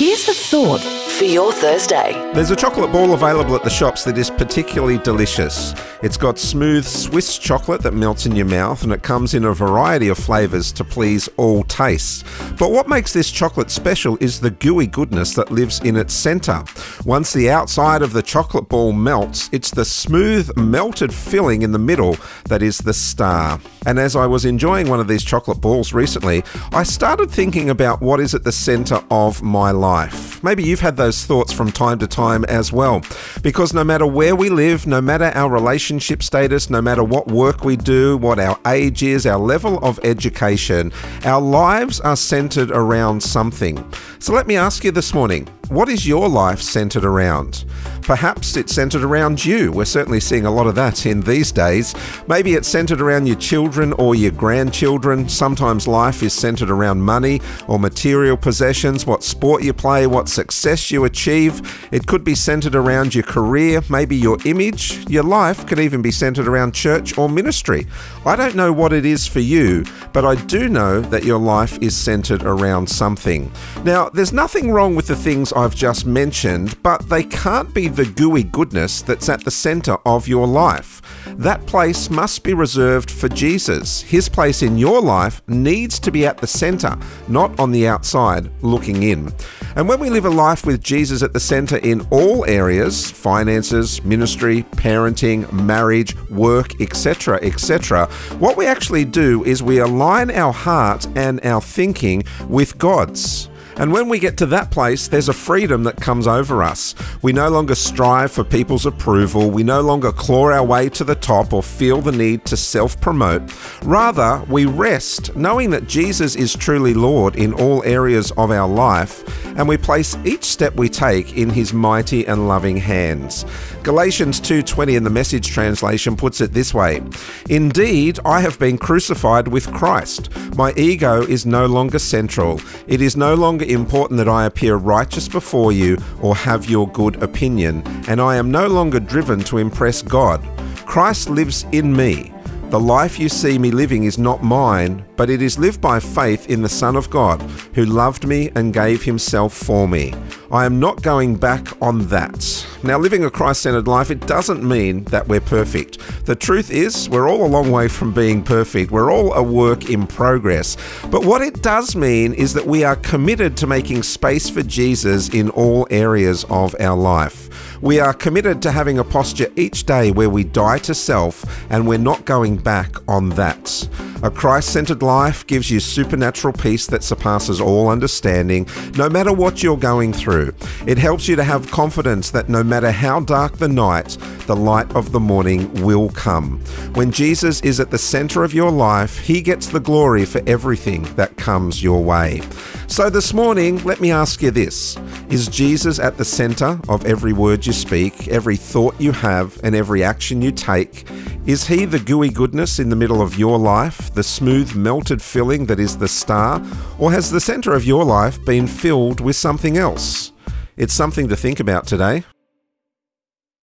Here's a thought for your Thursday. There's a chocolate ball available at the shops that is particularly delicious. It's got smooth Swiss chocolate that melts in your mouth and it comes in a variety of flavours to please all tastes. But what makes this chocolate special is the gooey goodness that lives in its centre. Once the outside of the chocolate ball melts, it's the smooth melted filling in the middle that is the star. And as I was enjoying one of these chocolate balls recently, I started thinking about what is at the centre of my life. Maybe you've had those thoughts from time to time as well. Because no matter where we live, no matter our relationship status, no matter what work we do, what our age is, our level of education, our lives are centered around something. So let me ask you this morning what is your life centered around? Perhaps it's centered around you. We're certainly seeing a lot of that in these days. Maybe it's centered around your children or your grandchildren. Sometimes life is centered around money or material possessions, what sport you play, what success you achieve. It could be centered around your career, maybe your image. Your life can even be centered around church or ministry. I don't know what it is for you, but I do know that your life is centered around something. Now, there's nothing wrong with the things I've just mentioned, but they can't be the gooey goodness that's at the center of your life. That place must be reserved for Jesus. His place in your life needs to be at the center, not on the outside looking in. And when we live a life with Jesus at the center in all areas finances, ministry, parenting, marriage, work, etc., etc. what we actually do is we align our heart and our thinking with God's. And when we get to that place, there's a freedom that comes over us. We no longer strive for people's approval. We no longer claw our way to the top or feel the need to self promote. Rather, we rest knowing that Jesus is truly Lord in all areas of our life, and we place each step we take in his mighty and loving hands. Galatians 2:20 in the message translation puts it this way: Indeed, I have been crucified with Christ. My ego is no longer central. It is no longer important that I appear righteous before you or have your good opinion, and I am no longer driven to impress God. Christ lives in me. The life you see me living is not mine, but it is lived by faith in the Son of God, who loved me and gave himself for me. I am not going back on that. Now, living a Christ centered life, it doesn't mean that we're perfect. The truth is, we're all a long way from being perfect. We're all a work in progress. But what it does mean is that we are committed to making space for Jesus in all areas of our life. We are committed to having a posture each day where we die to self and we're not going back on that. A Christ centered life gives you supernatural peace that surpasses all understanding, no matter what you're going through. It helps you to have confidence that no matter how dark the night, the light of the morning will come. When Jesus is at the center of your life, he gets the glory for everything that comes your way. So this morning, let me ask you this Is Jesus at the center of every word you speak, every thought you have, and every action you take? Is he the gooey goodness in the middle of your life, the smooth melted filling that is the star, or has the center of your life been filled with something else? It's something to think about today.